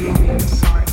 sorry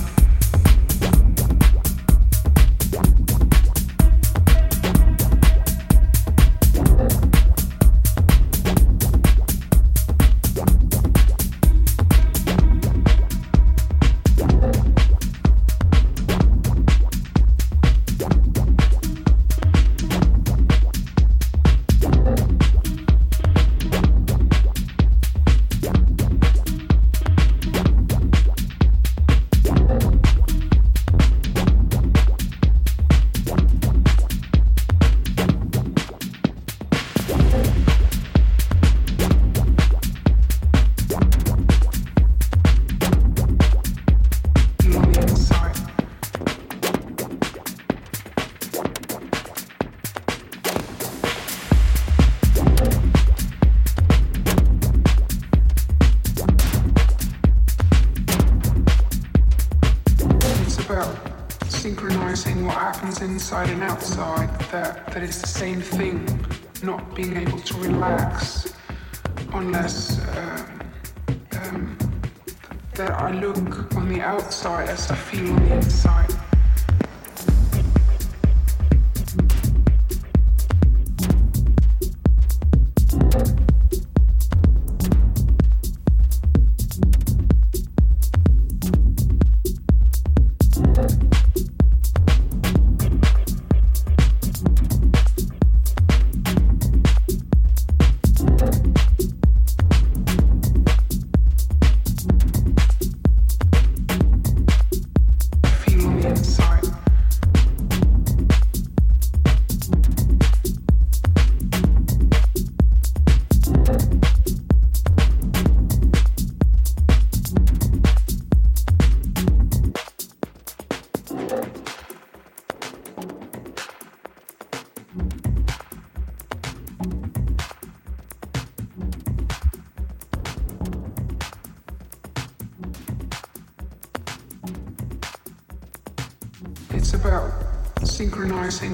inside and outside, that, that it's the same thing, not being able to relax unless um, um, that I look on the outside as I feel on the inside.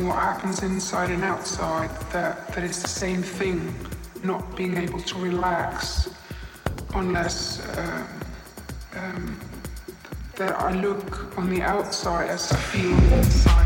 What happens inside and outside, that, that it's the same thing, not being able to relax unless um, um, that I look on the outside as I feel inside.